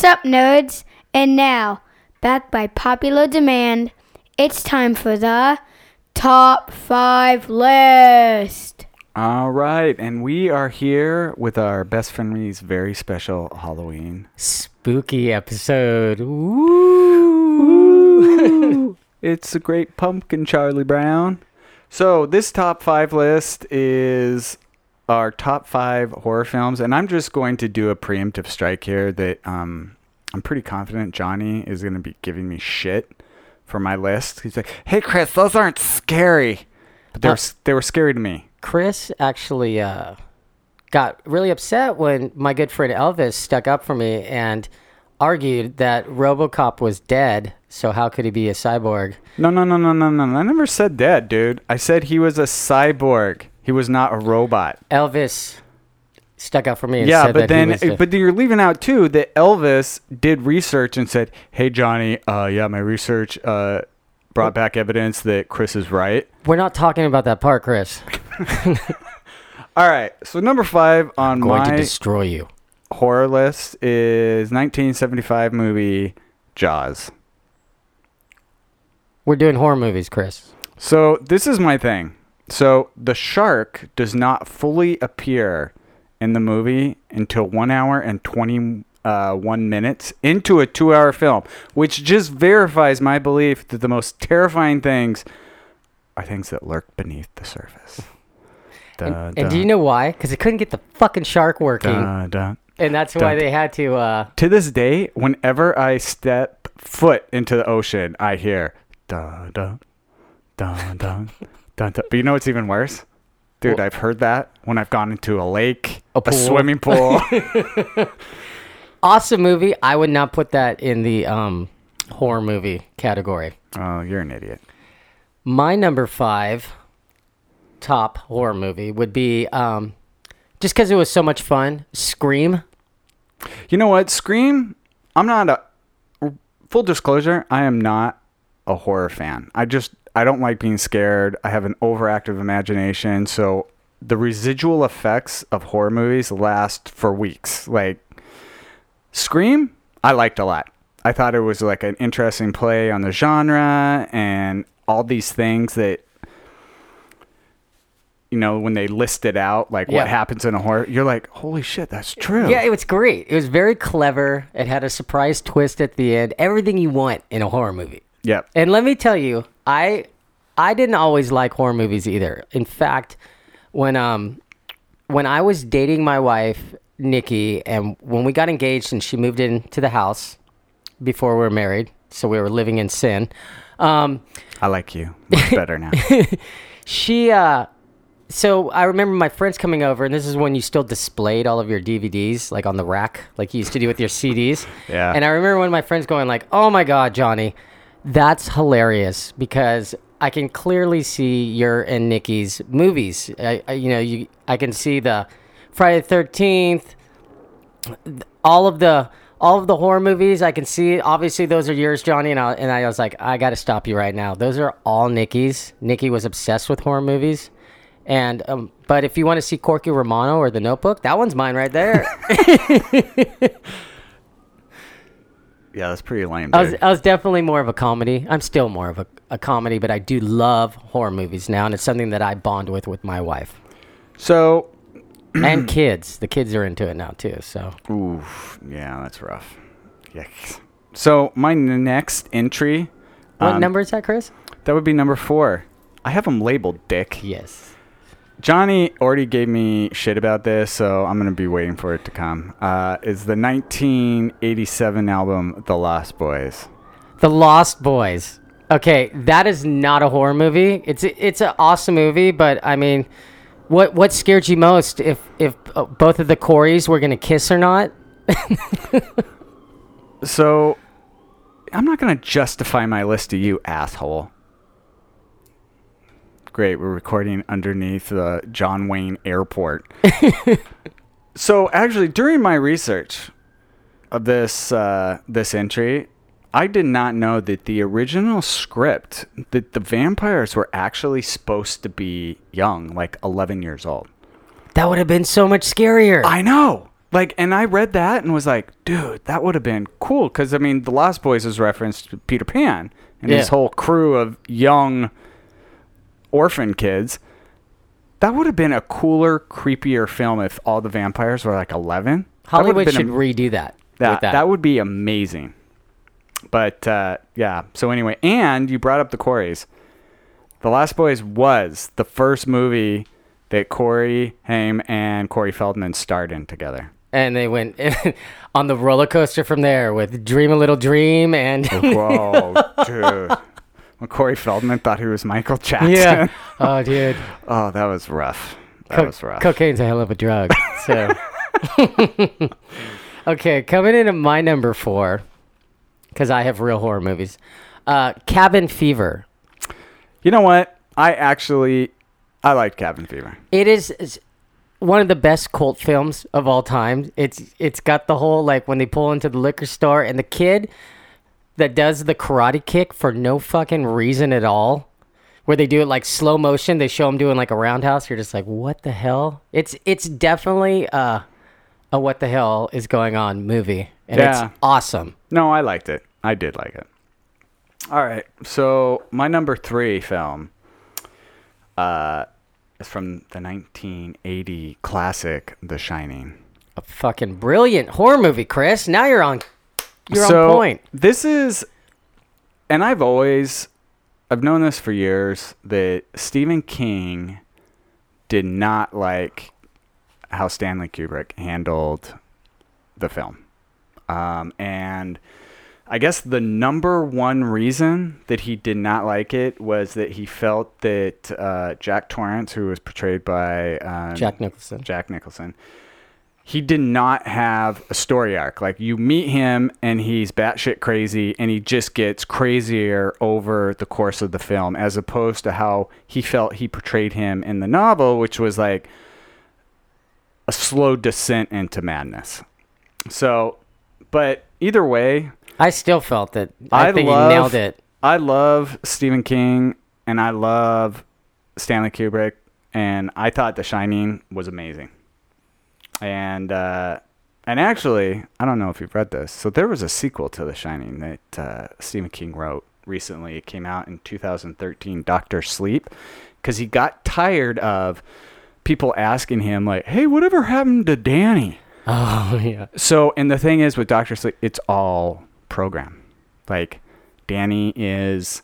what's up, nerds? And now, back by popular demand, it's time for the top five list. All right, and we are here with our best friend friend's very special Halloween. Spooky episode. Woo! It's a great pumpkin, Charlie Brown. So this top five list is our top five horror films, and I'm just going to do a preemptive strike here that um, I'm pretty confident Johnny is going to be giving me shit for my list. He's like, "Hey, Chris, those aren't scary, but they were Uh, s they were scary to me." Chris actually uh, got really upset when my good friend Elvis stuck up for me and argued that RoboCop was dead. So how could he be a cyborg? No, no, no, no, no, no. I never said that, dude. I said he was a cyborg. He was not a robot. Elvis stuck out for me. And yeah, said but then, the- but then you're leaving out too that Elvis did research and said, "Hey, Johnny, uh, yeah, my research uh, brought back evidence that Chris is right." we're not talking about that part, Chris. All right, so number five on going to my destroy you. horror list is 1975 movie Jaws. We're doing horror movies, Chris. So this is my thing. So the shark does not fully appear in the movie until one hour and 21 uh, minutes into a two hour film, which just verifies my belief that the most terrifying things are things that lurk beneath the surface. And, Dun, and do you know why? Because they couldn't get the fucking shark working, dun. and that's why they had to. Uh, To this day, whenever I step foot into the ocean, I hear dun dun dun dun. dun. But you know what's even worse? Dude, What? I've heard that when I've gone into a lake, A a, swimming pool. awesome movie. I would not put that in the um, horror movie category. oh, you're an idiot. My number five top horror movie would be um, just because it was so much fun. Scream. You know what? Scream. I'm not a. Full disclosure, I am not a horror fan. I just I don't like being scared. I have an overactive imagination, so the residual effects of horror movies last for weeks. Like Scream, I liked a lot. I thought it was like an interesting play on the genre and all these things that you know when they list it out like Yeah. what happens in a horror you're like holy shit that's true Yeah, it was great. It was very clever. It had a surprise twist at the end. Everything you want in a horror movie. yep And let me tell you, I I didn't always like horror movies either. In fact, when um when I was dating my wife, Nikki, and when we got engaged and she moved into the house before we were married, so we were living in sin. Um, I like you much better now. she uh so I remember my friends coming over, and this is when you still displayed all of your DVDs, like on the rack, like you used to do with your CDs. Yeah. And I remember one of my friends going like, "Oh my God, Johnny, that's hilarious because I can clearly see your and Nikki's movies. I, I, you know, you I can see the Friday the Thirteenth, all of the all of the horror movies. I can see. Obviously, those are yours, Johnny. And I, and I was like, I got to stop you right now. Those are all Nikki's. Nikki was obsessed with horror movies. And um, but if you want to see Corky Romano or The Notebook, that one's mine right there. yeah, that's pretty lame. I was. I was definitely more of a comedy. I'm still more of a, a comedy, but I do love horror movies now, and it's something that I bond with with my wife So, and kids. The kids are into it now too. So oof, yeah, that's rough. Yikes. So my n- next entry, what um, number is that, Chris? that would be number four. I have them labeled, Dick. Yes. Johnny already gave me shit about this, so I'm gonna be waiting for it to come. Uh, is the 1987 album The Lost Boys? The Lost Boys. Okay, that is not a horror movie. It's it's an awesome movie, but I mean, what what scared you most? If if uh, both of the Coreys were gonna kiss or not? So, I'm not gonna justify my list to you, asshole. Great, we're recording underneath the John Wayne Airport. so, actually, during my research of this uh, this entry, I did not know that the original script that the vampires were actually supposed to be young, like 11 years old. That would have been so much scarier. I know. like, and I read that and was like, dude, that would have been cool. Because I mean, The Lost Boys is referenced to Peter Pan and his whole crew of young orphan kids. That would have been a cooler, creepier film if all the vampires were like eleven. That would have Hollywood been should am- redo that. that, that. that would be amazing. But uh, yeah, so anyway, and you brought up the Corys. The Lost Boys was the first movie that Corey Haim and Corey Feldman starred in together. and they went on the roller coaster from there with Dream a Little Dream and Whoa, dude. When Corey Feldman thought he was Michael Jackson. yeah. Oh, dude, Oh, that was rough. That Co- was rough. cocaine's a hell of a drug. So, okay, coming into my number four, because I have real horror movies. Uh, Cabin Fever. You know what? I actually, I liked Cabin Fever. It is is one of the best cult films of all time. It's it's got the whole like when they pull into the liquor store and the kid that does the karate kick for no fucking reason at all. Where they do it like slow motion, they show him doing like a roundhouse. You're just like, what the hell? It's it's definitely uh, a what the hell is going on movie, and Yeah. it's awesome. No, I liked it. I did like it. All right. So my number three film uh, is from the 1980 classic, The Shining. A fucking brilliant horror movie, Chris. Now you're on. You're so on point. This is, and I've always, I've known this for years that Stephen King did not like how Stanley Kubrick handled the film. Um, and I guess the number one reason that he did not like it was that he felt that uh, Jack Torrance, who was portrayed by um, Jack Nicholson. Jack Nicholson, he did not have a story arc. Like you meet him and he's batshit crazy, and he just gets crazier over the course of the film, as opposed to how he felt he portrayed him in the novel, which was like a slow descent into madness. So, but either way, I still felt that. I, I think love- he nailed it. I love Stephen King and I love Stanley Kubrick, and I thought The Shining was amazing. And uh, and actually, I don't know if you've read this. So there was a sequel to The Shining that uh, Stephen King wrote recently. It came out in 2013, Doctor Sleep, because he got tired of people asking him like, "Hey, whatever happened to Danny?" Oh yeah. So, and the thing is with Doctor Sleep, it's all program. Like, Danny is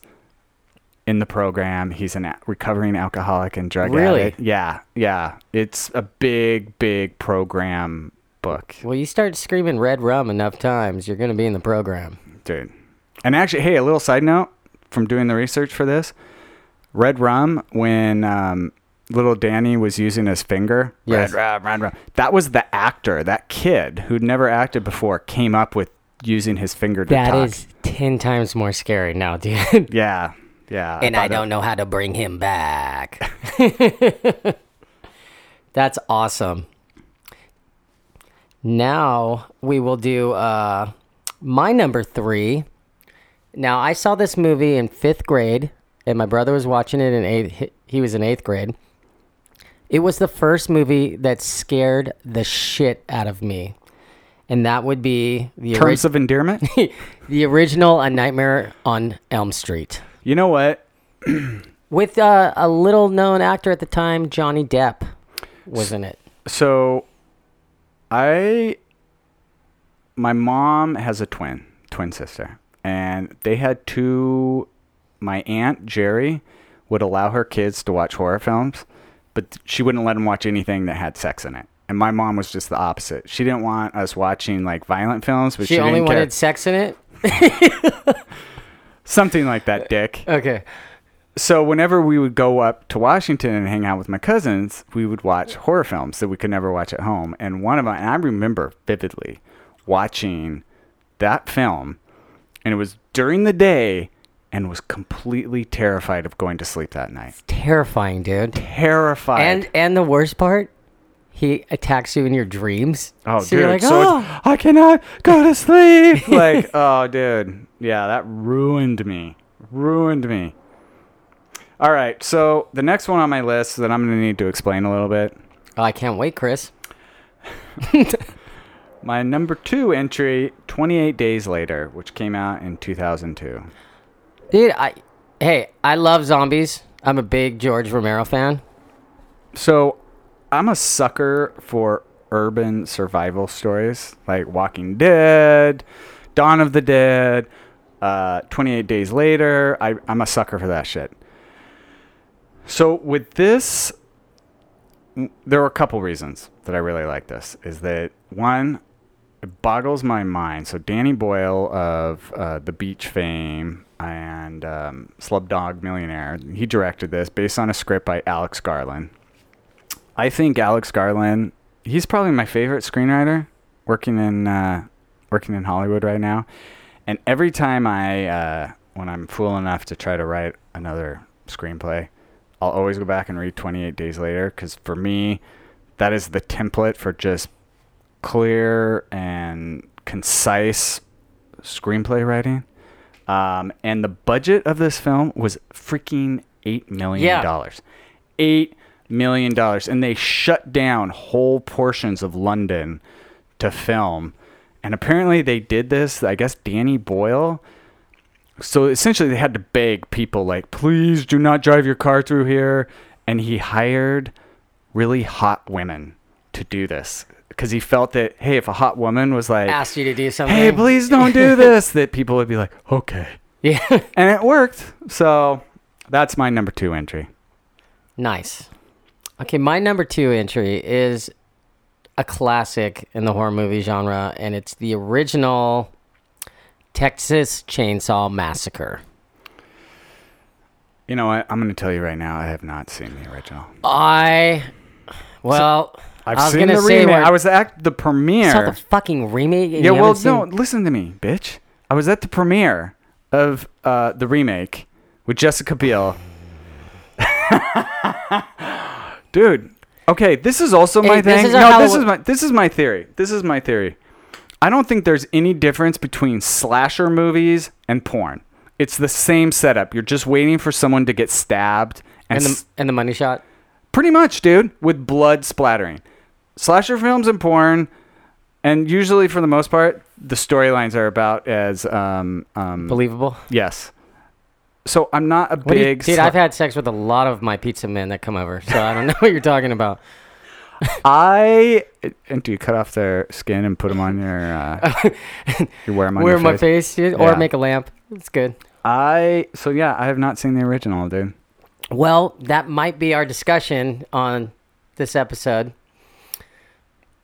in the program. He's a a- recovering alcoholic and drug Really? addict. Yeah, yeah. It's a big, big program book, Well, you start screaming red rum enough times, you're gonna be in the program. dude. And actually, hey, a little side note from doing the research for this: Red Rum, when um, little Danny was using his finger, Yes. red rum, red rum. That was the actor, that kid who'd never acted before, came up with using his finger to That talk. is ten times more scary now, dude. Yeah, yeah. and I it- don't know how to bring him back. That's awesome. Now we will do uh, my number three. Now I saw this movie in fifth grade, and my brother was watching it in eighth. He was in eighth grade. It was the first movie that scared the shit out of me, and that would be the ori- Terms of endearment. the original A Nightmare on Elm Street you know what? with uh, a little known actor at the time, Johnny Depp, was in it. So, I, my mom has a twin, twin sister, and they had two. My aunt Jerry would allow her kids to watch horror films, but she wouldn't let them watch anything that had sex in it. And my mom was just the opposite. She didn't want us watching like violent films, but She, she, only didn't care. wanted sex in it. something like that, uh, Dick. Okay. so whenever we would go up to Washington and hang out with my cousins, we would watch horror films that we could never watch at home. And one of them, and I remember vividly watching that film, and it was during the day, and was completely terrified of going to sleep that night. Terrifying, dude. Terrified. And and the worst part, he attacks you in your dreams. oh, so dude, you're like, so oh. I cannot go to sleep. like, oh, dude, yeah, that ruined me. Ruined me. All right, so the next one on my list that I'm going to need to explain a little bit. Oh, I can't wait, Chris. My number two entry, 28 Days Later, which came out in 2002. Dude, I hey, I love zombies. I'm a big George Romero fan. So, I'm a sucker for urban survival stories like Walking Dead, Dawn of the Dead, uh, 28 Days Later. I, I'm a sucker for that shit. So, with this, there were a couple reasons that I really like this. Is that one, it boggles my mind. So, Danny Boyle of uh, The Beach fame and um, Slumdog Millionaire, he directed this based on a script by Alex Garland. I think Alex Garland, he's probably my favorite screenwriter working in uh, working in Hollywood right now. And every time I uh, when I'm fool enough to try to write another screenplay, I'll always go back and read 28 Days Later cuz for me that is the template for just clear and concise screenplay writing. Um, and the budget of this film was freaking eight million dollars. Yeah. Eight million dollars, and they shut down whole portions of London to film. And apparently, they did this. I guess Danny Boyle. So essentially, they had to beg people like, "Please do not drive your car through here." And he hired really hot women to do this because he felt that hey, if a hot woman was like, Asked you to do something. "Hey, please don't do this," that people would be like, "Okay," Yeah. and it worked. So that's my number two entry. nice. Okay, my number two entry is a classic in the horror movie genre, and it's the original Texas Chainsaw Massacre. You know what? I'm going to tell you right now. I have not seen the original. I, well, I've I was seen the remake. I was at the premiere. saw the fucking remake. yeah, well, seen- no, listen to me, bitch. I was at the premiere of uh, the remake with Jessica Biel. Dude, okay, this is also my Hey, this thing. is no, this is my this is my theory. This is my theory. I don't think there's any difference between slasher movies and porn. It's the same setup. You're just waiting for someone to get stabbed and, and the s- and the money shot. Pretty much, dude, with blood splattering. Slasher films and porn, and usually for the most part, the storylines are about as um um Believable. yes. So I'm not a do you- big dude, sla- I've had sex with a lot of my pizza men that come over, so I don't know what you're talking about. I and do you cut off their skin and put them on your uh, you wear them on Wear your my face? face, or Yeah. make a lamp. It's good. I so yeah, I have not seen the original, dude. Well, that might be our discussion on this episode.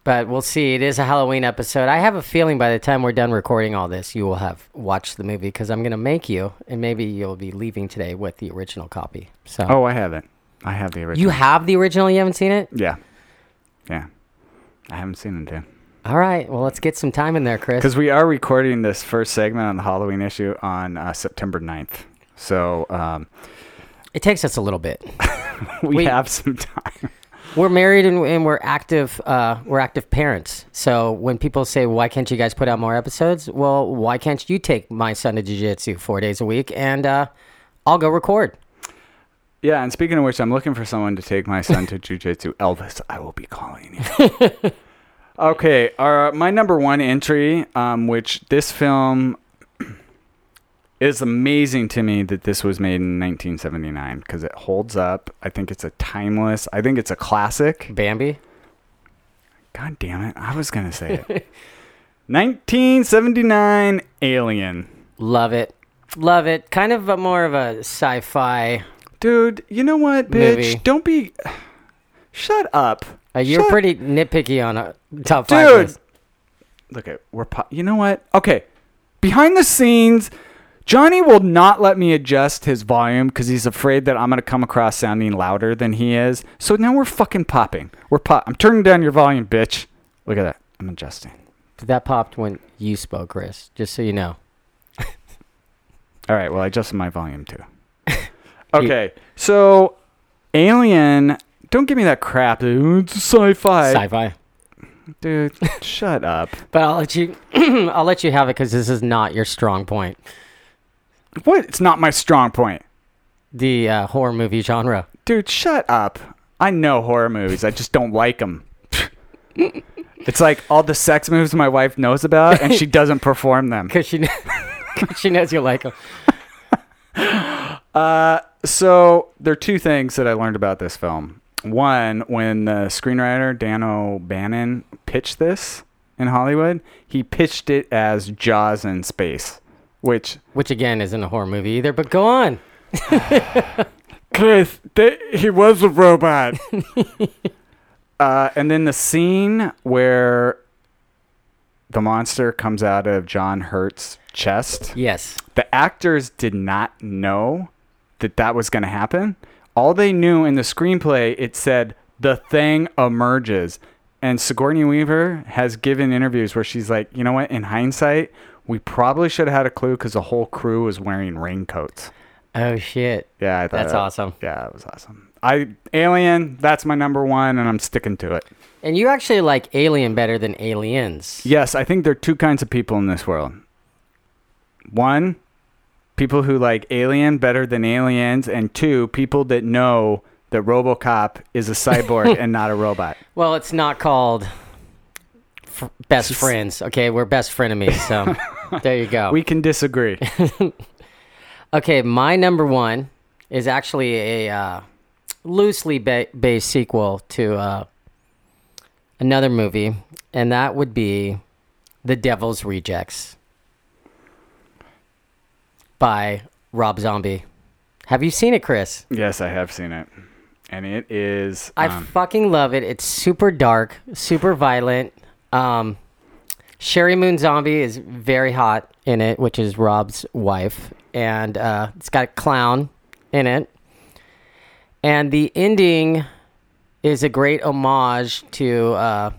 But we'll see. It is a Halloween episode. I have a feeling by the time we're done recording all this, you will have watched the movie because I'm going to make you, and maybe you'll be leaving today with the original copy. So Oh, I haven't. I have the original. you have the original. You haven't seen it. yeah, yeah. I haven't seen it, dude. All right. Well, let's get some time in there, Chris. Because we are recording this first segment on the Halloween issue on uh, September 9th. So um, It takes us a little bit. we We- have some time. We're married and, and we're active. Uh, we're active parents. So when people say, "Why can't you guys put out more episodes?" Well, why can't you take my son to jiu-jitsu four days a week and uh, I'll go record. Yeah, and speaking of which, I'm looking for someone to take my son to jujitsu. Elvis, I will be calling you. okay, uh, my number one entry, um, which this film is amazing to me that this was made in 1979 because it holds up. I think it's a timeless. I think it's a classic. Bambi. God damn it! I was gonna say it. 1979 Alien. Love it. Love it. Kind of a, more of a sci-fi. Dude, you know what, bitch? Movie. Don't be. Shut up. Uh, you're Shut- pretty nitpicky on a top five Dude. Look at we're. Po- you know what? Okay, behind the scenes, Johnny will not let me adjust his volume because he's afraid that I'm gonna come across sounding louder than he is. So now we're fucking popping. We're pop. I'm turning down your volume, bitch. Look at that. I'm adjusting. Did that popped when you spoke, Chris. Just so you know. All right. Well, I adjusted my volume too. Okay. So, Alien. Don't give me that crap. dude. It's sci-fi. Sci-fi. Dude, shut up. But I'll let you. I'll let you have it because this is not your strong point. What? It's not my strong point. The uh, horror movie genre. Dude, shut up. I know horror movies. I just don't like them. It's like all the sex moves my wife knows about, and she doesn't perform them. Because she, kn- 'cause she knows you like them. Uh, so there are two things that I learned about this film. One, when the screenwriter Dan O'Bannon pitched this in Hollywood, he pitched it as Jaws in space, which Which again isn't a horror movie either, but go on. Chris, he was a robot. uh, and then the scene where the monster comes out of John Hurt's chest. Yes. The actors did not know that that was going to happen. All they knew in the screenplay, it said the thing emerges. And Sigourney Weaver has given interviews where she's like, you know what? In hindsight, we probably should have had a clue because the whole crew was wearing raincoats. Oh shit. Yeah, I thought That's that- awesome. Yeah, it was awesome. I Alien, that's my number one, and I'm sticking to it. And you actually like Alien better than Aliens. Yes, I think there are two kinds of people in this world. One, people who like Alien better than Aliens, and two, people that know that RoboCop is a cyborg and not a robot. Well, it's not called f- best friends. Okay, we're best frenemies. So there you go. We can disagree. Okay, my number one is actually a uh, loosely ba- based sequel to uh, another movie, and that would be The Devil's Rejects by Rob Zombie. Have you seen it, Chris? yes, I have seen it, and it is. I um, fucking love it. It's super dark, super violent. Um, Sheri Moon Zombie is very hot in it, which is Rob's wife, and uh, it's got a clown in it. And the ending is a great homage to uh,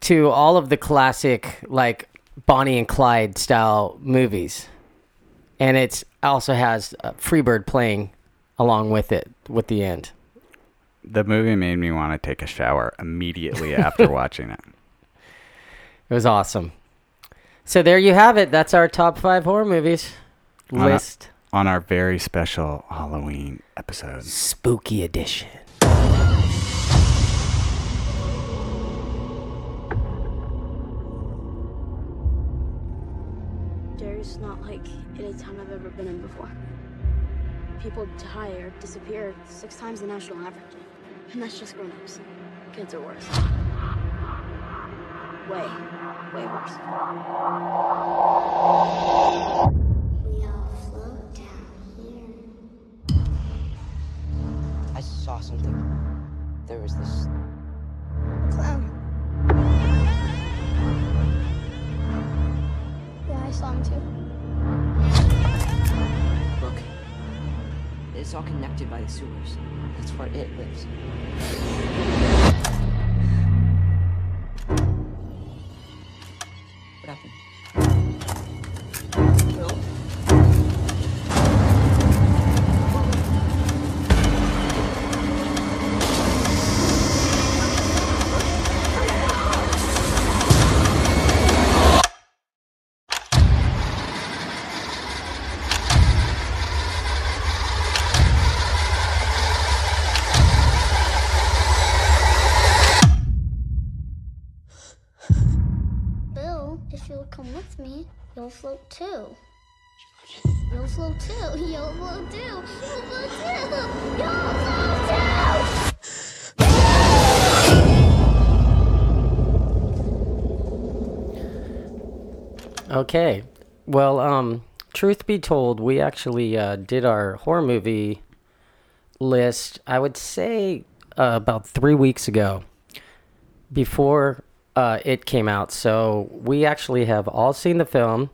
to all of the classic like Bonnie and Clyde style movies, and it also has uh, Freebird playing along with it with the end. The movie made me want to take a shower immediately after watching it. It was awesome. So there you have it. That's our top five horror movies On a- list. on our very special Halloween episode. Spooky edition. There's not like any town I've ever been in before. People die or disappear six times the national average. And that's just grown-ups. Kids are worse. Way, way worse. We all float down here. I saw something. There was this. Clown. Yeah, I saw him too. It's all connected by the sewers. That's where it lives. Okay. Well, um, truth be told, we actually uh, did our horror movie list, I would say uh, about three weeks ago before uh, it came out. So we actually have all seen the film.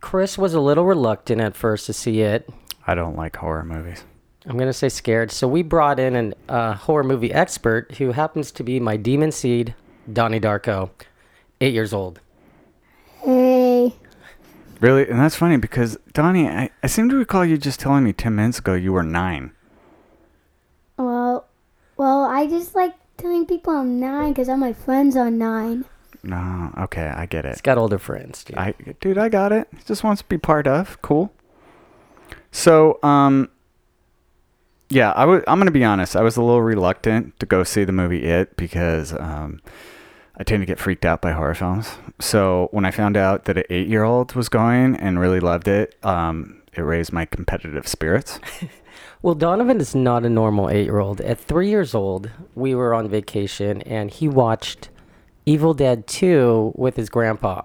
Chris was a little reluctant at first to see it. I don't like horror movies. I'm going to say scared. So we brought in a uh, horror movie expert who happens to be my demon seed, Donnie Darko, eight years old. Hey. Really? And that's funny because, Donnie, I, I seem to recall you just telling me 10 minutes ago you were nine. Well, well, I just like telling people I'm nine because all my friends are nine. No, okay, I get He's it. got older friends, dude. I, dude, I got it. He just wants to be part of. Cool. So, um, yeah, I was. I'm gonna be honest. I was a little reluctant to go see the movie It because um, I tend to get freaked out by horror films. So when I found out that an eight year old was going and really loved it, um, it raised my competitive spirits. Well, Donovan is not a normal eight year old. At three years old, we were on vacation and he watched Evil Dead 2 with his grandpa.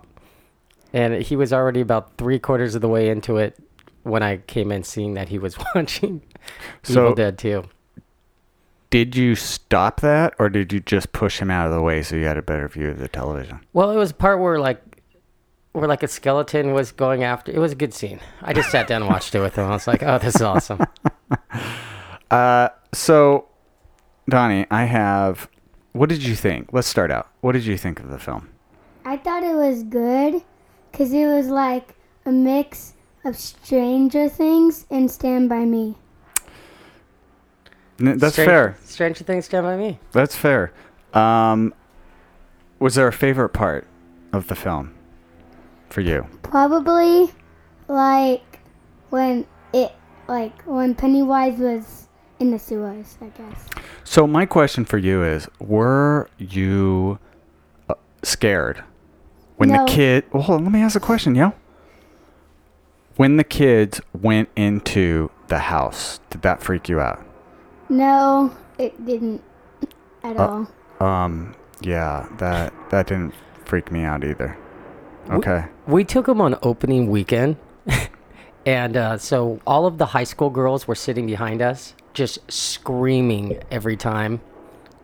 And he was already about three quarters of the way into it when I came in seeing that he was watching So- Evil Dead 2. Did you stop that, or did you just push him out of the way so you had a better view of the television? Well, it was a part where like where like a skeleton was going after. It was a good scene. I just sat down and watched it with him. I was like, "Oh, this is awesome." Uh, so, Donnie, I have. What did you think? Let's start out. What did you think of the film? I thought it was good because it was like a mix of Stranger Things and Stand By Me. N- That's Stranger- fair. Stranger Things stand by me. That's fair. Um, was there a favorite part of the film for you? Probably like when it, like when Pennywise was in the sewers, I guess. So my question for you is: Were you uh, scared when No. the kid? Well, hold on, let me ask a question, yo. When the kids went into the house, did that freak you out? No, it didn't at Uh, all. Um, yeah, that that didn't freak me out either. Okay. We took him on opening weekend, and uh, so all of the high school girls were sitting behind us, just screaming every time.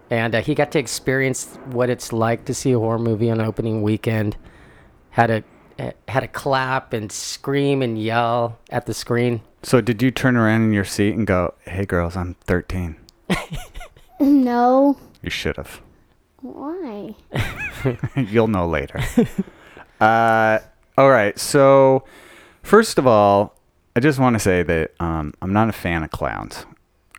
And uh, he got to experience what it's like to see a horror movie on opening weekend. Had to eh, had to clap and scream and yell at the screen. So did you turn around in your seat and go, "Hey, girls, I'm 13." No. You should have. Why? You'll know later. uh, all right. So, first of all, I just want to say that um, I'm not a fan of clowns.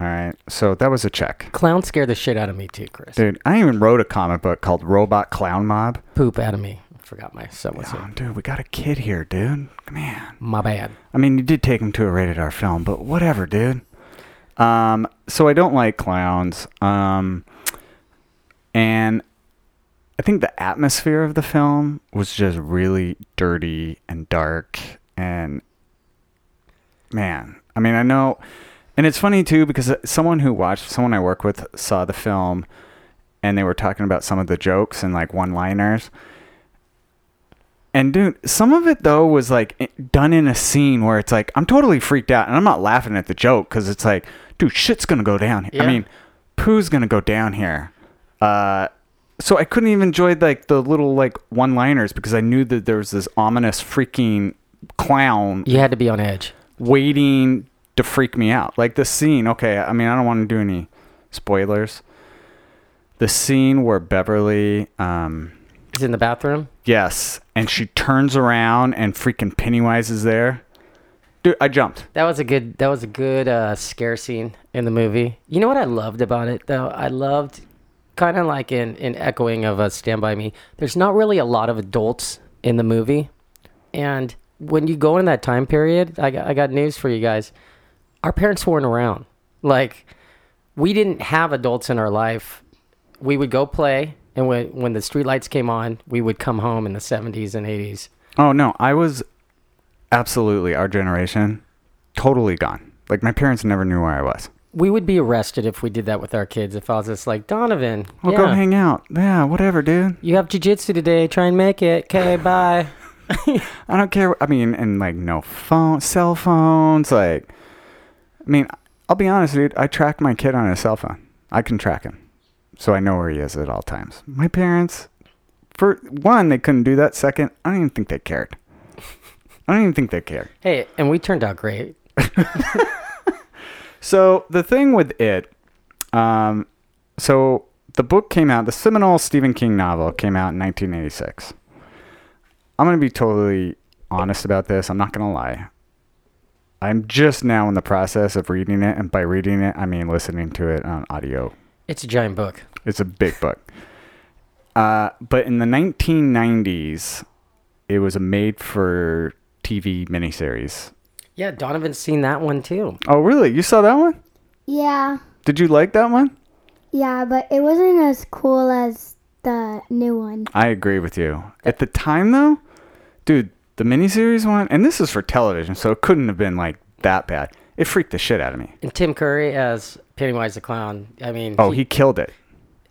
All right. So that was a check. Clowns scare the shit out of me too, Chris. Dude, I even wrote a comic book called Robot Clown Mob. Poop out of me. I forgot my son was Oh, here. dude, we got a kid here, dude. Man. My bad. I mean, you did take him to a rated R film, but whatever, dude. Um, so I don't like clowns. Um, and I think the atmosphere of the film was just really dirty and dark. And man, I mean, I know, and it's funny too because someone who watched, someone I work with, saw the film, and they were talking about some of the jokes and like one-liners. And dude, some of it though was like done in a scene where it's like I'm totally freaked out, and I'm not laughing at the joke because it's like, dude, shit's gonna go down. here. I mean, poo's gonna go down here. Uh, so I couldn't even enjoy like the little like one-liners because I knew that there was this ominous freaking clown You had to be on edge. waiting to freak me out. Like the scene, okay, I mean, I don't want to do any spoilers. The scene where Beverly, um, He's in the bathroom. yes, and she turns around and freaking Pennywise is there. Dude, I jumped. That was a good. That was a good uh, scare scene in the movie. You know what I loved about it though? I loved, kind of like in in echoing of a Stand by Me. There's not really a lot of adults in the movie, and when you go in that time period, I got, I got news for you guys. Our parents weren't around. Like, we didn't have adults in our life. We would go play, and when when the streetlights came on, we would come home in the 70s and 80s. Oh no, I was absolutely our generation, totally gone. Like my parents never knew where I was. We would be arrested if we did that with our kids. If I was just like Donovan, Well, yeah, go hang out. Yeah, whatever, dude. you have jujitsu today. Try and make it. Okay, bye. I don't care. I mean, and like no phone, cell phones. Like, I mean, I'll be honest, dude. I track my kid on his cell phone. I can track him, so I know where he is at all times. My parents, for one, they couldn't do that. Second, I don't even think they cared. I don't even think they cared. Hey, and we turned out great. So the thing with it, um, so the book came out. The seminal Stephen King novel came out in 1986. I'm gonna be totally honest about this. I'm not gonna lie. I'm just now in the process of reading it, and by reading it, I mean listening to it on audio. It's a giant book. It's a big book. Uh, but in the 1990s, it was a made-for-TV miniseries. Yeah, Donovan's seen that one too. Oh, really? You saw that one? Yeah, Did you like that one? yeah, but it wasn't as cool as the new one. I agree with you. At the time, though, dude, the miniseries one, and this is for television, so it couldn't have been like that bad. It freaked the shit out of me. And Tim Curry as Pennywise the Clown. I mean, Oh, he killed it.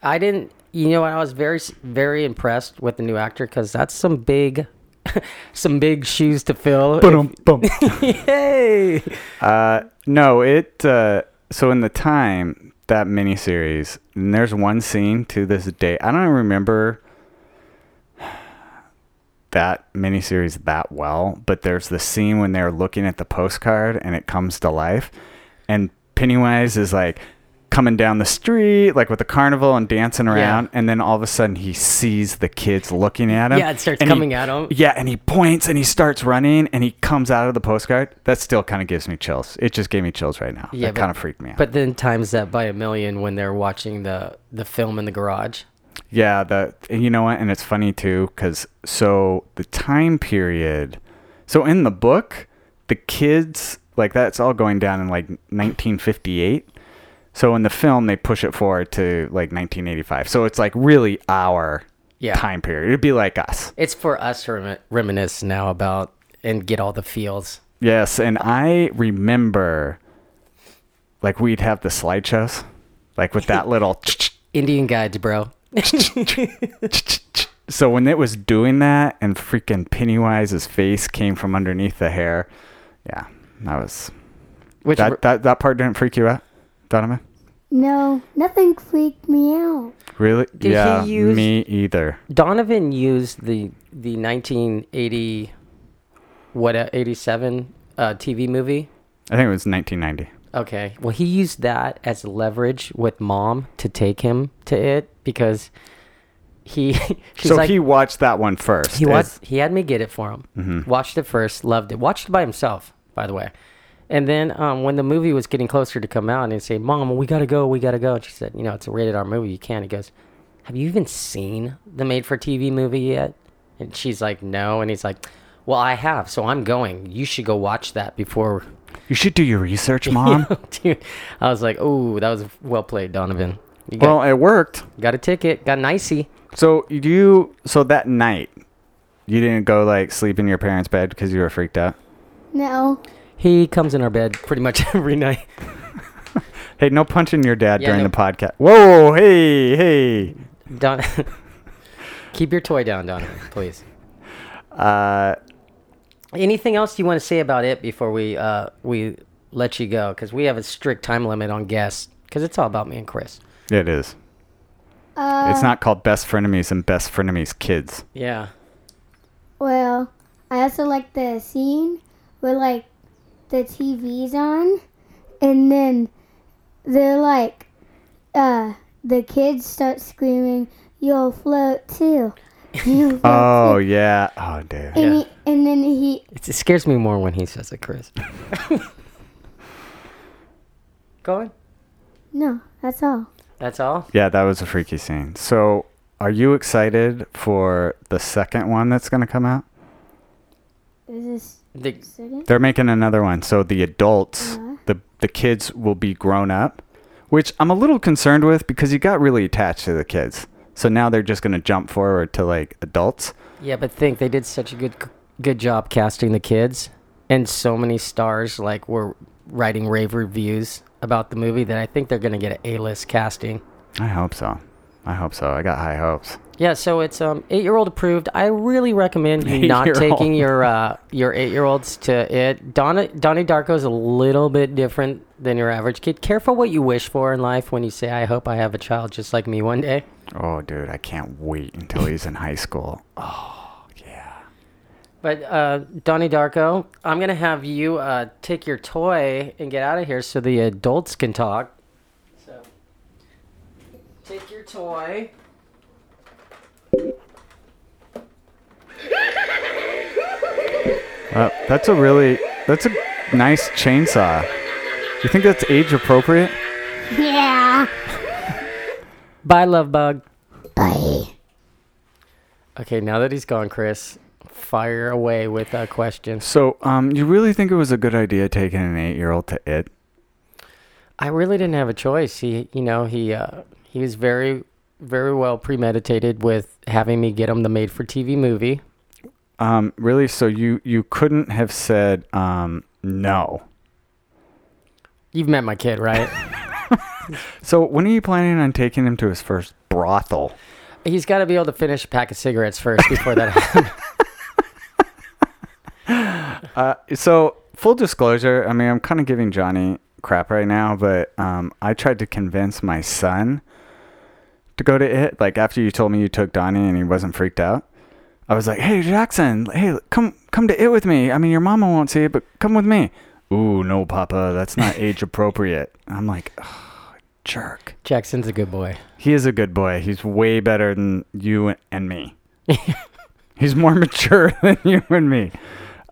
I didn't. You know, I was very, very impressed with the new actor because that's some big, some big shoes to fill. Boom, boom. Hey. Uh, no, it. Uh, so in the time that miniseries, and there's one scene to this day. I don't even remember that miniseries that well, but there's the scene when they're looking at the postcard and it comes to life, and Pennywise is like coming down the street like with the carnival and dancing around and then all of a sudden he sees the kids looking at him Yeah, it starts and he- coming at him. yeah, and he points and he starts running and he comes out of the postcard. That still kind of gives me chills. It just gave me chills right now. Yeah, that kind of freaked me out. But then times that by a million when they're watching the the film in the garage. Yeah, the you know what? And it's funny too because so the time period. So in the book, the kids like that's all going down in like 1958. So in the film, they push it forward to like 1985. So it's like really our Yeah. time period. It'd be like us. It's for us to remi- reminisce now about and get all the feels. Yes, and I remember like we'd have the slideshows, like with that little. Indian guides, bro. so when it was doing that, and freaking Pennywise's face came from underneath the hair, yeah, that was Which that that that part didn't freak you out, Donovan. No, nothing freaked me out. Really? Did he yeah, use- me either. Donovan used the the 1980 what uh, 87 uh, TV movie. I think it was 1990. Okay. Well, he used that as leverage with mom to take him to it because he so like he watched that one first. he watched he had me get it for him. Mhm. Watched it first, loved it. Watched it by himself, by the way. And then um, when the movie was getting closer to come out, and he say, "Mom, we gotta go, we gotta go," and she said, "You know, it's a rated R movie. You can't." He goes, "Have you even seen the made-for-TV movie yet?" And she's like, "No," and he's like, "Well, I have, so I'm going. You should go watch that before." You should do your research, mom. Dude, I was like, "Oh, that was well played, Donovan. You got, well, it worked. got a ticket, got an icy." So you so that night, you didn't go like sleep in your parents' bed because you were freaked out. No, He comes in our bed pretty much every night. Hey, no punching your dad Yeah, during no. the podcast. Whoa, hey, hey. Don, keep your toy down, Donovan, please. Uh, Anything else you want to say about it before we uh, we let you go? Because we have a strict time limit on guests. Because it's all about me and Chris. it is. uh, it's not called best frenemies and best frenemies kids. Yeah. Well, I also like the scene where like the TV's on, and then they're like, uh, the kids start screaming, "You'll float too." You'll float Oh yeah. Oh dude. And, Yeah. he, and then he, It's, it scares me more when he says it, Chris. go on. no, that's all. That's all. Yeah, that was a freaky scene. So, are you excited for the second one that's gonna come out? Is this The, second? They're making another one. So the adults, Yeah. the the kids will be grown up, which I'm a little concerned with because you got really attached to the kids. So now they're just gonna jump forward to like adults. yeah, but think they did such a good good job casting the kids, and so many stars like were writing rave reviews about the movie that I think they're gonna get an A list casting. I hope so. I hope so. I got high hopes. Yeah, so it's um eight year old approved. I really recommend you not taking your uh your eight year olds to it. Donna Donnie Darko is a little bit different than your average kid. Careful what you wish for in life when you say, "I hope I have a child just like me one day." Oh, dude, I can't wait until he's in high school. Oh, yeah. But uh, Donnie Darko, I'm gonna have you uh, take your toy and get out of here so the adults can talk. So, take your toy. Uh, that's a really that's a nice chainsaw. You think that's age appropriate? Yeah. Bye, love bug. Bye. Okay, now that he's gone, Chris, fire away with a question. So, um, you really think it was a good idea taking an eight-year-old to it? I really didn't have a choice. He, you know, he uh, he was very, very well premeditated with having me get him the made-for-TV movie. Um, really? So you you couldn't have said um, no. You've met my kid, right? So when are you planning on taking him to his first brothel? He's got to be able to finish a pack of cigarettes first before that happens. Uh, so full disclosure, I mean, I'm kind of giving Johnny crap right now, but um, I tried to convince my son to go to it. Like after you told me you took Donnie and he wasn't freaked out, I was like, "Hey Jackson, hey, come come to it with me. I mean, your mama won't see it, but come with me." Ooh, no, Papa, that's not age appropriate. I'm like, oh, jerk. Jackson's a good boy. He is a good boy. He's way better than you and me. He's more mature than you and me.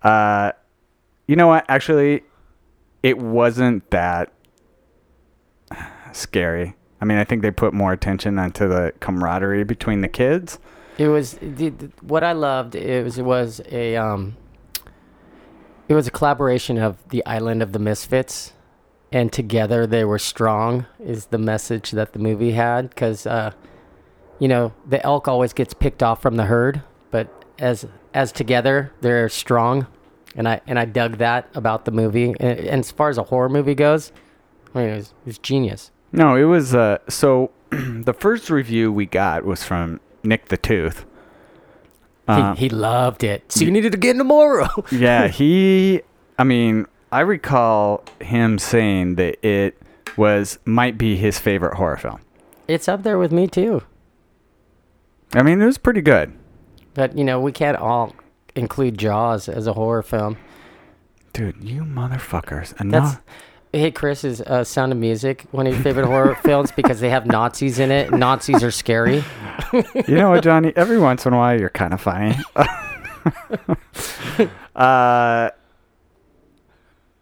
Uh, you know what? Actually, it wasn't that scary. I mean, I think they put more attention onto the camaraderie between the kids. It was what I loved. It was it was a um. It was a collaboration of the Island of the Misfits, and together they were strong. Is the message that the movie had? Because, uh, you know, the elk always gets picked off from the herd, but as as together they're strong, and I and I dug that about the movie. And, and as far as a horror movie goes, I mean, it was, it was genius. No, it was uh so the first review we got was from Nick the Tooth. Uh, he, he loved it. So you needed to get tomorrow. yeah, he I mean, I recall him saying that it was might be his favorite horror film. it's up there with me too. I mean, it was pretty good. But you know, we can't all include Jaws as a horror film. Dude, you motherfuckers. That's Enough. Hey Chris is uh, Sound of Music one of your favorite horror films because they have Nazis in it. Nazis are scary. you know what, Johnny? Every once in a while, you're kind of funny. uh,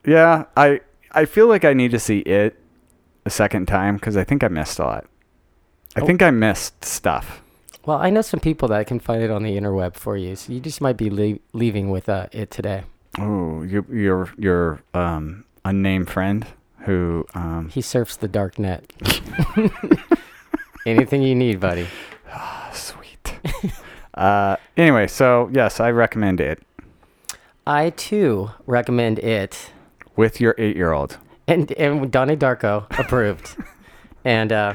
yeah, I I feel like I need to see it a second time because I think I missed a lot. I Oh. think I missed stuff. Well, I know some people that can find it on the interweb for you, so you just might be lea- leaving with uh, it today. Oh, you, your your um unnamed friend who um He surfs the dark net. Anything you need, buddy. sweet. uh, anyway, so yes, I recommend it I too recommend it. with your eight year old. And and Donnie Darko approved. and uh,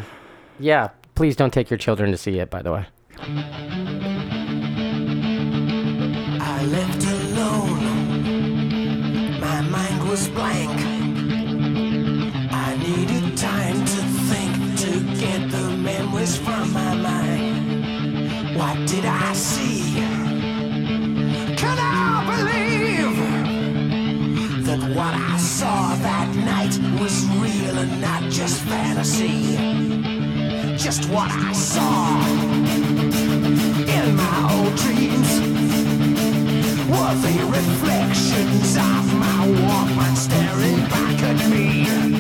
yeah, please don't take your children to see it. By the way, I left alone. My mind was blank. What did I see? Can I believe that what I saw that night was real and not just fantasy? Just what I saw in my old dreams. Were they reflections of my Walkman staring back at me?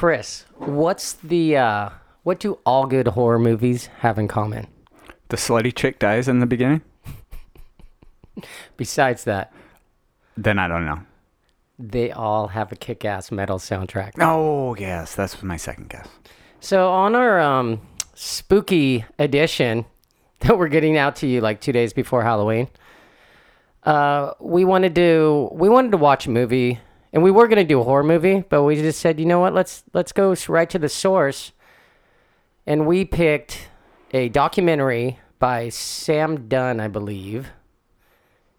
Chris, what's the uh, what do all good horror movies have in common? The slutty chick dies in the beginning. Besides that, Then I don't know. they all have a kick-ass metal soundtrack. Oh yes, that's my second guess. So on our um, spooky edition that we're getting out to you like two days before Halloween, uh, we wanted to we wanted to watch a movie, and we were gonna do a horror movie, but we just said, you know what, let's let's go right to the source, and we picked a documentary by Sam Dunn, I believe.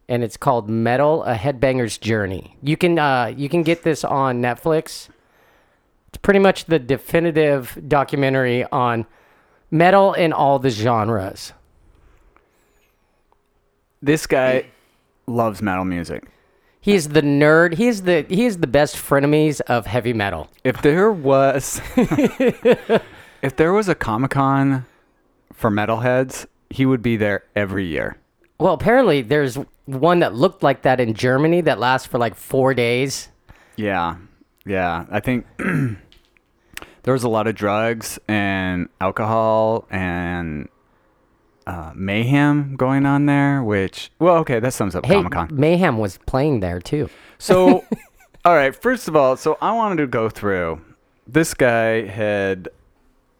And it's called Metal: A Headbanger's Journey. You can uh, you can get this on Netflix. It's pretty much the definitive documentary on metal in all the genres. This guy loves metal music. He is the nerd. He's the he's the best frenemies of heavy metal. If there was, if there was a Comic Con for metalheads, he would be there every year. Well, apparently there's one that looked like that in Germany that lasts for like four days. Yeah. Yeah. I think there was a lot of drugs and alcohol and uh, mayhem going on there, which, well, okay, that sums up Hey, Comic Con. Mayhem was playing there too. So, all right, first of all, so I wanted to go through. This guy had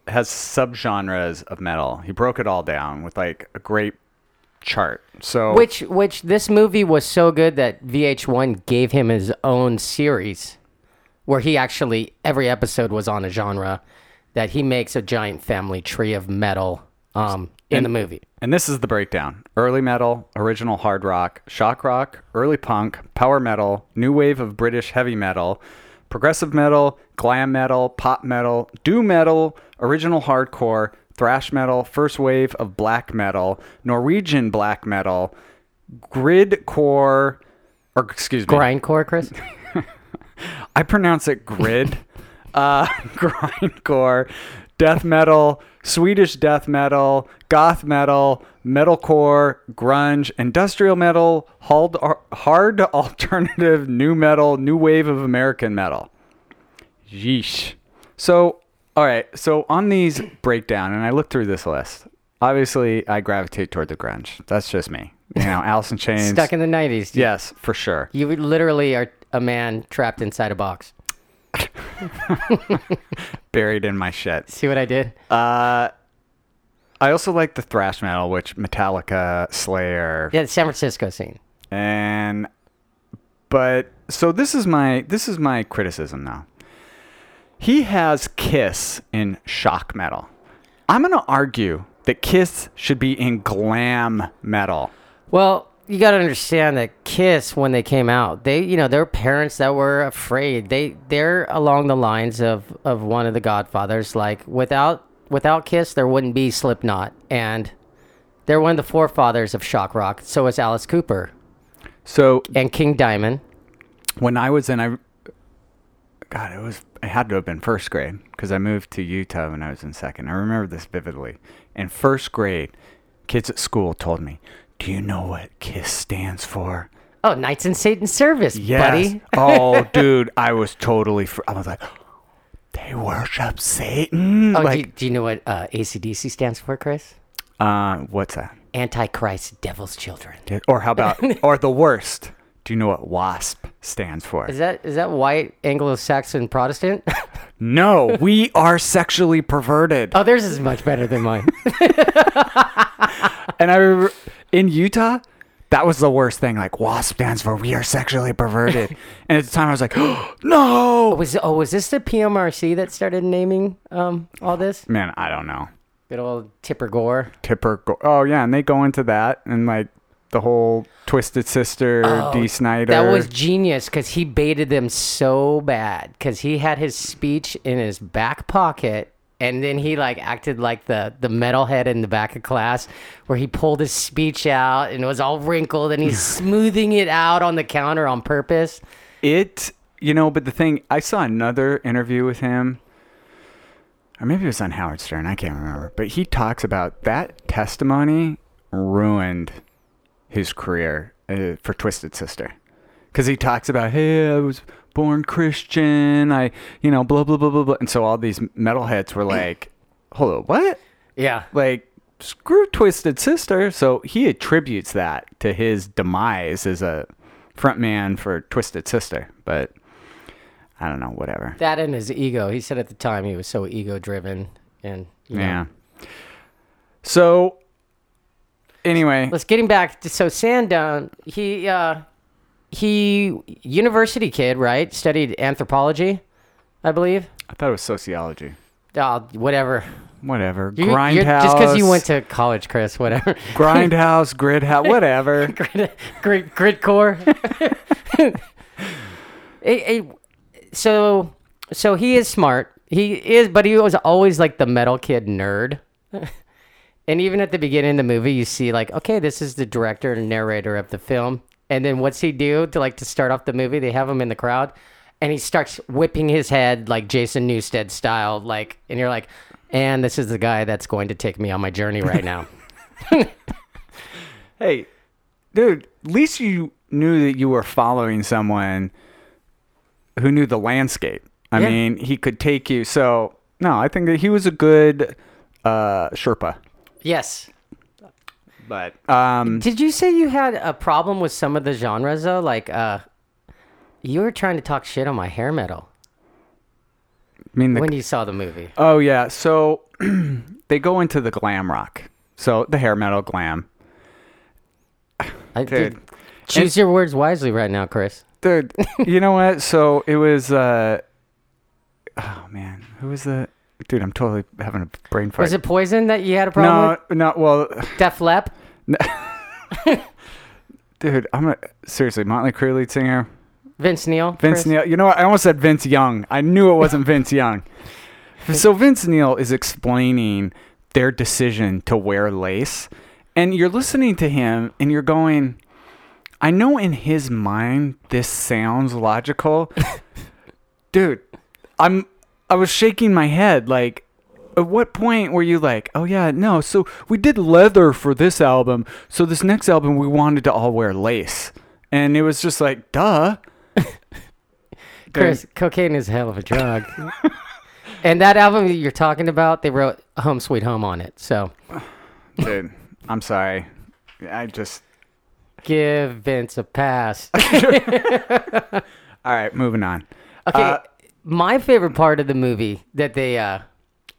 has subgenres of metal. He broke it all down with like a great chart. So, Which which this movie was so good that VH1 gave him his own series where he actually every episode was on a genre that he makes a giant family tree of metal um in the movie. And this is the breakdown early metal, original hard rock, shock rock, early punk, power metal, new wave of British heavy metal, progressive metal, glam metal, pop metal, doom metal, original hardcore, thrash metal, first wave of black metal, Norwegian black metal, gridcore, or excuse me, Grindcore, Chris? I pronounce it grid. uh, grindcore, death metal, Swedish death metal, goth metal, metalcore, grunge, industrial metal, hard, hard alternative, nu metal, new wave of American metal. Yeesh. So, all right. So on these breakdown, and I look through this list. Obviously, I gravitate toward the grunge. That's just me. You know, Alice in Chains. Stuck in the 90s. Yes, for sure. You literally are a man trapped inside a box. Buried in my shit. See what I did? Uh, I also like the thrash metal, which Metallica, Slayer, Yeah, the San Francisco scene. and but so this is my this is my criticism now. He has Kiss in shock metal. I'm gonna argue that Kiss should be in glam metal. Well, you got to understand that Kiss, when they came out, they, you know, their parents that were afraid. They, they're along the lines of of one of the Godfathers. Like without without Kiss, there wouldn't be Slipknot, and they're one of the forefathers of shock rock. So is Alice Cooper So and King Diamond. when I was in, I God, it was it had to have been first grade because I moved to Utah when I was in second. I remember this vividly. In first grade, kids at school told me, "Do you know what KISS stands for?" Oh, Knights in Satan's Service, buddy. oh, dude, I was totally. Fr- I was like, they worship Satan. Oh, do, like, you, do you know what uh, ACDC stands for, Chris? uh, what's that? Antichrist, Devil's Children. Or how about, or the worst? Do you know what WASP stands for? Is that is that white Anglo-Saxon Protestant? no, we are sexually perverted. oh, theirs is much better than mine. And I in Utah, that was the worst thing. Like WASP stands for we are sexually perverted. and at the time, I was like, no. Was oh was this the PMRC that started naming um all this? Man, I don't know. Good old Tipper Gore. Tipper. Gore. oh yeah, and they go into that and like the whole Twisted Sister, Dee Snider. Oh, That was genius because he baited them so bad because he had his speech in his back pocket. And then he like acted like the the metalhead in the back of class, where he pulled his speech out and it was all wrinkled, and he's smoothing it out on the counter on purpose. it. You know, but the thing I saw another interview with him, or maybe it was on Howard Stern. I can't remember, but he talks about that testimony ruined his career uh, for Twisted Sister, because he talks about, hey, I was born Christian. I, you know, blah blah blah blah blah, and so all these metalheads were like, hold on, what? Yeah, like screw twisted sister so he attributes that to his demise as a frontman for twisted sister but i don't know whatever that and his ego. He said at the time he was so ego driven, and you know. yeah so anyway Let's getting back to so Sam Dunn. He uh, he university kid, right? Studied anthropology, I believe. i thought it was sociology Oh, whatever. whatever You- grindhouse Just because you went to college, Chris. Whatever. grindhouse grid house whatever grid, grid, grid core. Hey, hey, so, so he is smart. He is, but he was always like the metal kid nerd. and even at the beginning of the movie, you see like, okay, this is the director and narrator of the film. And then what's he do to like to start off the movie? They have him in the crowd, and he starts whipping his head like Jason Newsted style, like, and you're like, and this is the guy that's going to take me on my journey right now. Hey, dude, at least you knew that you were following someone who knew the landscape. I Yeah. mean, he could take you. So, no, I think that he was a good uh, Sherpa. yes. But um, Did you say you had a problem with some of the genres though? Like, uh, you were trying to talk shit on my hair metal I mean, the, when you saw the movie. oh yeah. So they go into the glam rock. So the hair metal glam, I, dude. did, choose your words wisely right now, Chris. dude. you know what? So it was. Uh, oh man, who was the dude? I'm totally having a brain fart. Was it Poison that you had a problem no, no. Well, with? Def Lep? dude, I'm a seriously Motley Crue lead singer. Vince Neil? Vince Chris? Neil. You know what? I almost said Vince Young. I knew it wasn't Vince Young. So Vince Neil is explaining their decision to wear lace, and you're listening to him, and you're going, "I know in his mind this sounds logical, dude." I'm. I was shaking my head like. At what point were you like, oh yeah, no, so we did leather for this album, so this next album we wanted to all wear lace. And it was just like, duh. Chris, cocaine is a hell of a drug. and that album that you're talking about, they wrote Home Sweet Home on it. So Dude, I'm sorry. I just. give Vince a pass. All right, moving on. Okay, Uh, my favorite part of the movie that they uh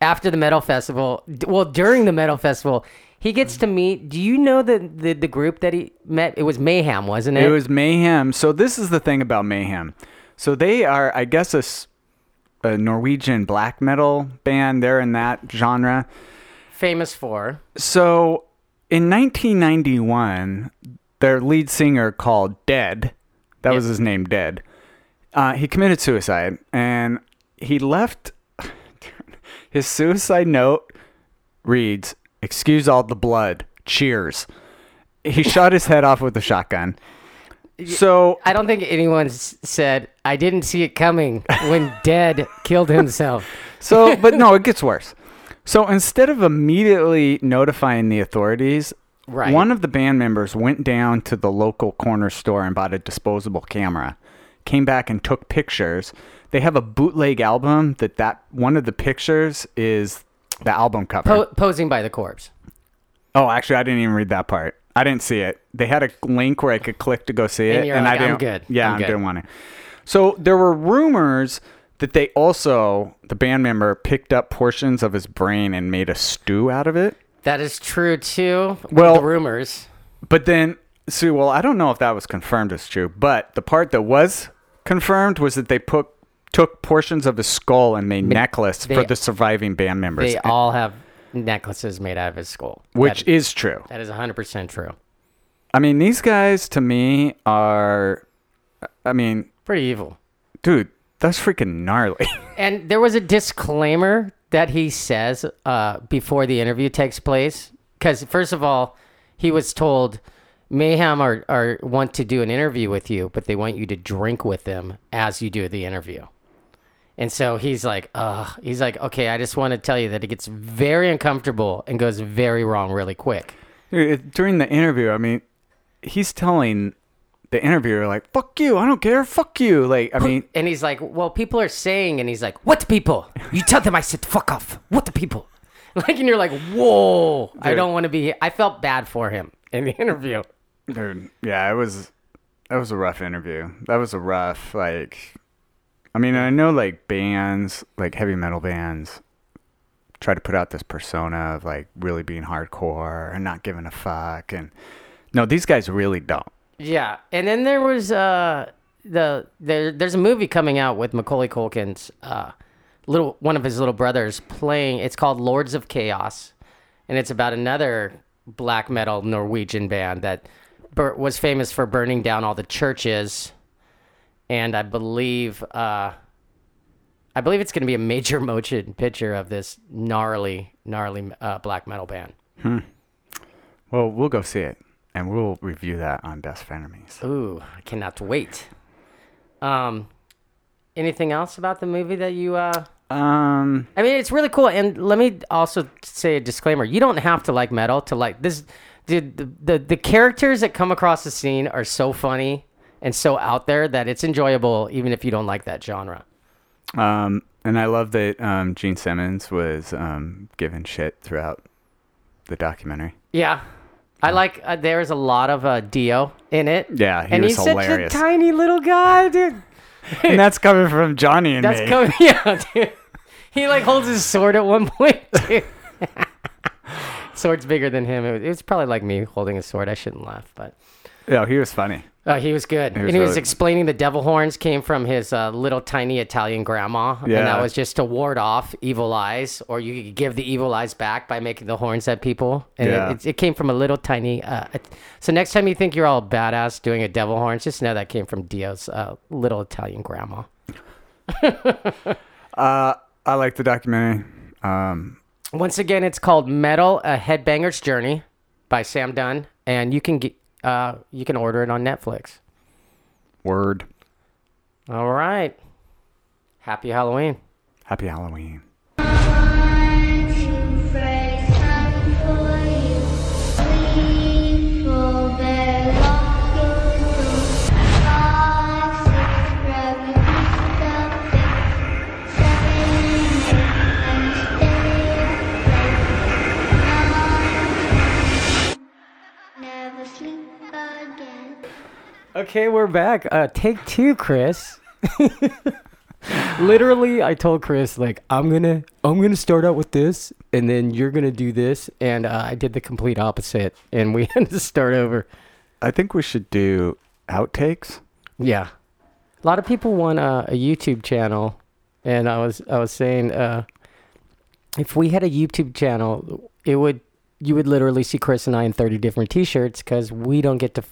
after the metal festival, well during the metal festival, he gets to meet. Do you know the the, the group that he met? It was Mayhem, wasn't it? It was Mayhem. So this is the thing about Mayhem. So they are, I guess, a Norwegian black metal band. They're in that genre. famous for. So in 1991, their lead singer called Dead, that was his name, Dead. Uh, he committed suicide, and he left. His suicide note reads, "Excuse all the blood. Cheers." He shot his head off with a shotgun. So I don't think anyone said I didn't see it coming when Dead killed himself. So, but no, it gets worse. So instead of immediately notifying the authorities, Right. one of the band members went down to the local corner store and bought a disposable camera. Came back and took pictures. They have a bootleg album that that one of the pictures is the album cover. Po- posing by the corpse. oh, actually, I didn't even read that part. I didn't see it. They had a link where I could click to go see it, And you're I like, "I'm didn't. good. Yeah, I'm I good." didn't want to. So there were rumors that they also, the band member, picked up portions of his brain and made a stew out of it. That is true too. Well- the rumors. But then, see, well, I don't know if that was confirmed as true, but the part that was confirmed was that they put took portions of his skull and made necklace they- for the surviving band members, They all have necklaces made out of his skull. which is true. that is 100% true. I mean, these guys to me are, I mean, Pretty evil. dude, that's freaking gnarly. And there was a disclaimer that he says uh, before the interview takes place. Because, first of all, he was told Mayhem are, are want to do an interview with you, but they want you to drink with them as you do the interview. And so he's like, uh, he's like, okay, I just want to tell you that it gets very uncomfortable and goes very wrong really quick. During the interview, I mean, he's telling the interviewer like, "Fuck you, I don't care, fuck you." Like, I mean, And he's like, well, people are saying, and he's like, what people? You tell them I said, fuck off. What the people? Like, and you're like, whoa, I don't want to be. Here. I felt bad for him in the interview. dude, yeah, it was that was a rough interview. That was a rough like. I mean, I know like bands, like heavy metal bands, try to put out this persona of like really being hardcore and not giving a fuck, and no, these guys really don't. Yeah, and then there was uh the there there's a movie coming out with Macaulay Culkin's uh little one of his little brothers playing. It's called Lords of Chaos, and it's about another black metal Norwegian band that was famous for burning down all the churches, and I believe uh I believe it's going to be a major motion picture of this gnarly gnarly uh, black metal band. Well, we'll go see it, and we'll review that on Best Frenemies. Ooh, I cannot wait. Um, anything else about the movie that you uh Um, I mean, it's really cool. And let me also say a disclaimer: you don't have to like metal to like this. Dude, the, the the characters that come across the scene are so funny and so out there that it's enjoyable, even if you don't like that genre. um, and I love that um, Gene Simmons was um, given shit throughout the documentary. Yeah, I like. Uh, there's a lot of uh, Dio in it. Yeah, he and was he's hilarious. such a tiny little guy, dude. and that's coming from Johnny and That's me. coming. Yeah, dude. He like holds his sword at one point. Too. Sword's bigger than him. It was, it was probably like me holding a sword. I shouldn't laugh, but yeah, he was funny. Uh, he was good. was and he was really- explaining the devil horns came from his uh, little tiny Italian grandma, and that was just to ward off evil eyes, or you could give the evil eyes back by making the horns at people. And Yeah. it, it, it came from a little tiny. Uh, it- so next time you think you're all badass doing a devil horns, just know that came from Dio's uh, little Italian grandma. Uh, I like the documentary. Um, Once again, it's called Metal: A Headbanger's Journey by Sam Dunn, and you can get uh, you can order it on Netflix. word. All right. Happy Halloween. Happy Halloween. Okay, we're back. Uh, take two, Chris. Literally, I told Chris like I'm gonna I'm gonna start out with this, and then you're gonna do this, and uh, I did the complete opposite, and we had to start over. I think we should do outtakes. Yeah, a lot of people want uh, a YouTube channel, and I was I was saying uh, if we had a YouTube channel, it would you would literally see Chris and I in 30 different T-shirts because we don't get to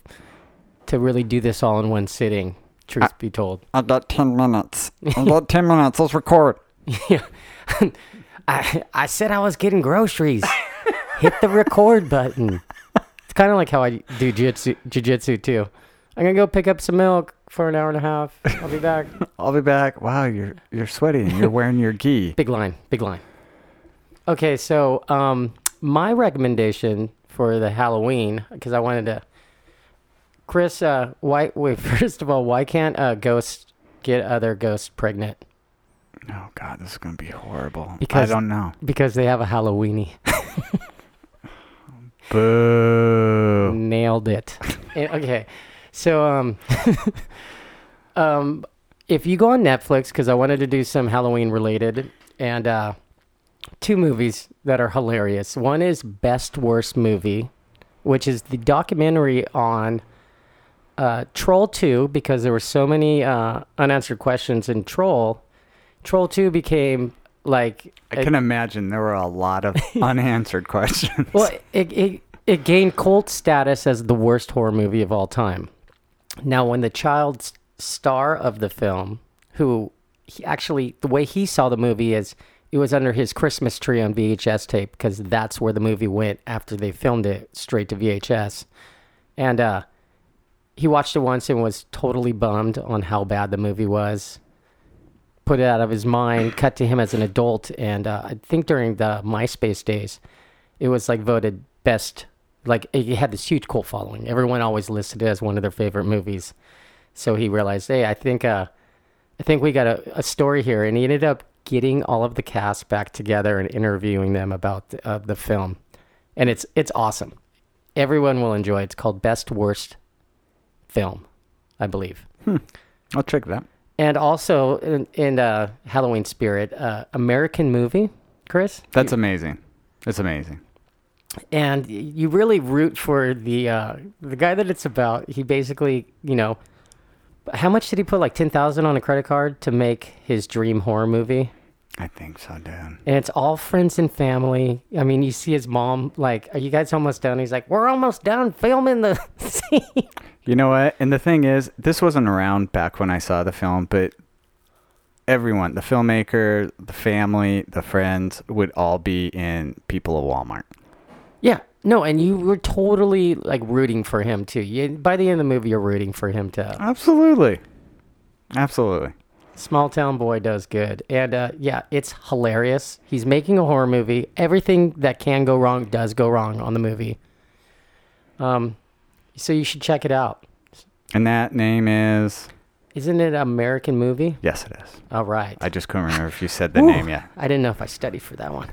to really do this all in one sitting. Truth be told. I got 10 minutes. I got 10 minutes. Let's record. Yeah. I I said I was getting groceries. Hit the record button. It's kind of like how I do jiu-jitsu, jiu-jitsu too. I'm gonna go pick up some milk for an hour and a half. I'll be back. I'll be back. Wow, you're you're sweaty and you're wearing your gi. Big line, big line. Okay, so um, my recommendation for the Halloween because I wanted to, Chris. Uh, why? Wait, first of all, why can't uh, ghosts get other ghosts pregnant? Oh God, this is gonna be horrible. Because- I don't know. Because they have a Halloweeny. Boo. Nailed it. Eh, okay, so um, um, if you go on Netflix, because I wanted to do some Halloween related, and uh, two movies that are hilarious. One is Best Worst Movie, which is the documentary on uh, Troll Two, because there were so many uh, unanswered questions in Troll. Troll Two became like I can imagine there were a lot of unanswered questions. well, it, it, it gained cult status as the worst horror movie of all time. Now, when the child star of the film, who he actually, the way he saw the movie is it was under his Christmas tree on VHS tape because that's where the movie went after they filmed it straight to VHS. And uh, he watched it once and was totally bummed on how bad the movie was put it out of his mind, cut to him as an adult, and uh, I think during the MySpace days, it was like voted best. Like it had this huge cult following. Everyone always listed it as one of their favorite movies. So he realized, hey, I think, uh, I think we got a, a story here, and he ended up getting all of the cast back together and interviewing them about uh, the film, and it's it's awesome. Everyone will enjoy. it. It's called Best Worst Film, I believe. I'll check that. And also in, in uh, Halloween spirit, uh, American movie, Chris. That's amazing. It's amazing. and you really root for the uh, the guy that it's about. He basically, you know, how much did he put? Like ten thousand on a credit card to make his dream horror movie. I think so, dude. And it's all friends and family. I mean, you see his mom like, "Are you guys almost done?" He's like, "We're almost done filming the scene." You know what? And the thing is, this wasn't around back when I saw the film, but everyone, the filmmaker, the family, the friends, would all be in People of Walmart. Yeah, no, and you were totally like rooting for him too. You, by the end of the movie, you're rooting for him to. Absolutely. Absolutely. Small Town Boy does good. And uh, yeah, it's hilarious. He's making a horror movie. Everything that can go wrong does go wrong on the movie. Um, so you should check it out. And that name is. Isn't it an American movie? Yes, it is. All right. I just couldn't remember if you said the name yet. I didn't know if I studied for that one.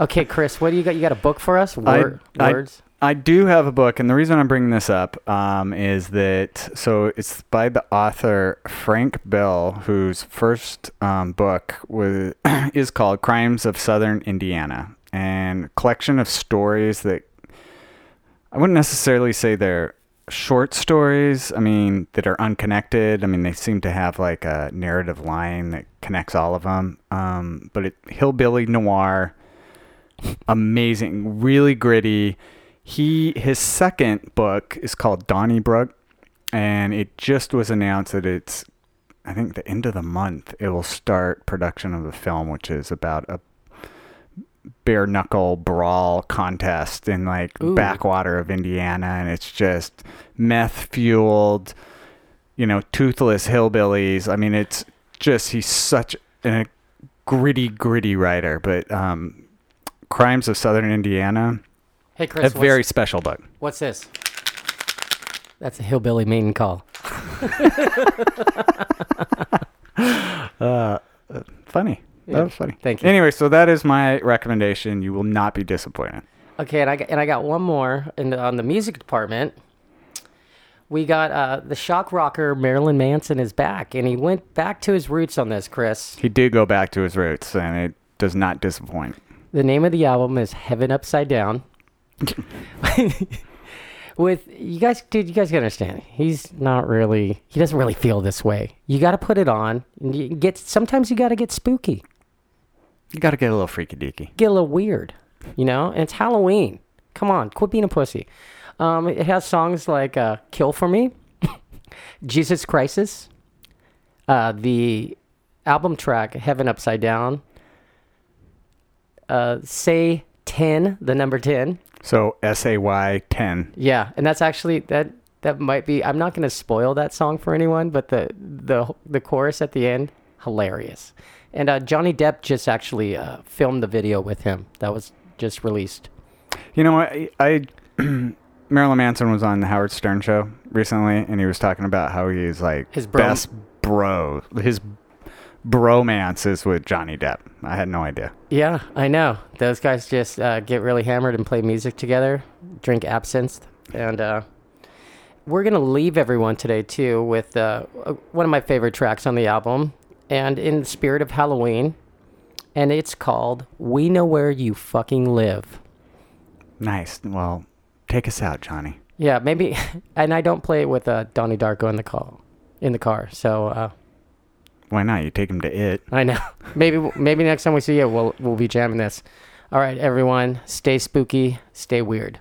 Okay, Chris, what do you got? You got a book for us? I- Word, I- words? I do have a book, and the reason I'm bringing this up um, is that so it's by the author Frank Bill, whose first um, book was is called "Crimes of Southern Indiana," and collection of stories that I wouldn't necessarily say they're short stories. I mean, that are unconnected. I mean, they seem to have like a narrative line that connects all of them. Um, but it hillbilly noir, amazing, really gritty. He his second book is called Donnybrook, and it just was announced that it's I think the end of the month it will start production of the film, which is about a bare knuckle brawl contest in like Ooh. backwater of Indiana, and it's just meth fueled, you know, toothless hillbillies. I mean, it's just he's such a gritty, gritty writer. But um, Crimes of Southern Indiana, Hey, a Chris, a very special book. what's this? That's a hillbilly maiden call. Funny. Yeah. That was funny. Thank you. Anyway, so that is my recommendation. You will not be disappointed. Okay, and I got, and I got one more in the, on the music department. We got uh, the shock rocker Marilyn Manson is back, and he went back to his roots on this, Chris. He did go back to his roots, and it does not disappoint. The name of the album is Heaven Upside Down. With you guys, dude, you guys gotta understand. He's not really. He doesn't really feel this way. You got to put it on. And you get sometimes you got to get spooky, You got to get a little freaky deaky. get a little weird, you know. And it's Halloween. Come on, quit being a pussy. Um, it has songs like uh, "Kill for Me," "Jesus Crisis," uh, the album track "Heaven Upside Down," uh, "Say Ten," the number ten. So S A Y ten. Yeah, and that's actually that that might be. I'm not going to spoil that song for anyone, but the the the chorus at the end, hilarious. And uh, Johnny Depp just actually uh, filmed the video with him. That was just released. You know? I, I Marilyn Manson was on the Howard Stern show recently, and he was talking about how he's like His bro- best bro. His bromance is with Johnny Depp. I had no idea. Yeah, I know. Those guys just uh, get really hammered and play music together, drink absinthe, and uh, we're gonna leave everyone today too with uh, uh, one of my favorite tracks on the album, and in the spirit of Halloween, and it's called "We Know Where You Fucking Live." Nice. Well, take us out, Johnny. Yeah, maybe, and I don't play it with uh, Donnie Darko in the car, in the car. So uh, Why not? You take him to it. I know. Maybe maybe next time we see you, we'll we'll be jamming this. All right, everyone, stay spooky, stay weird.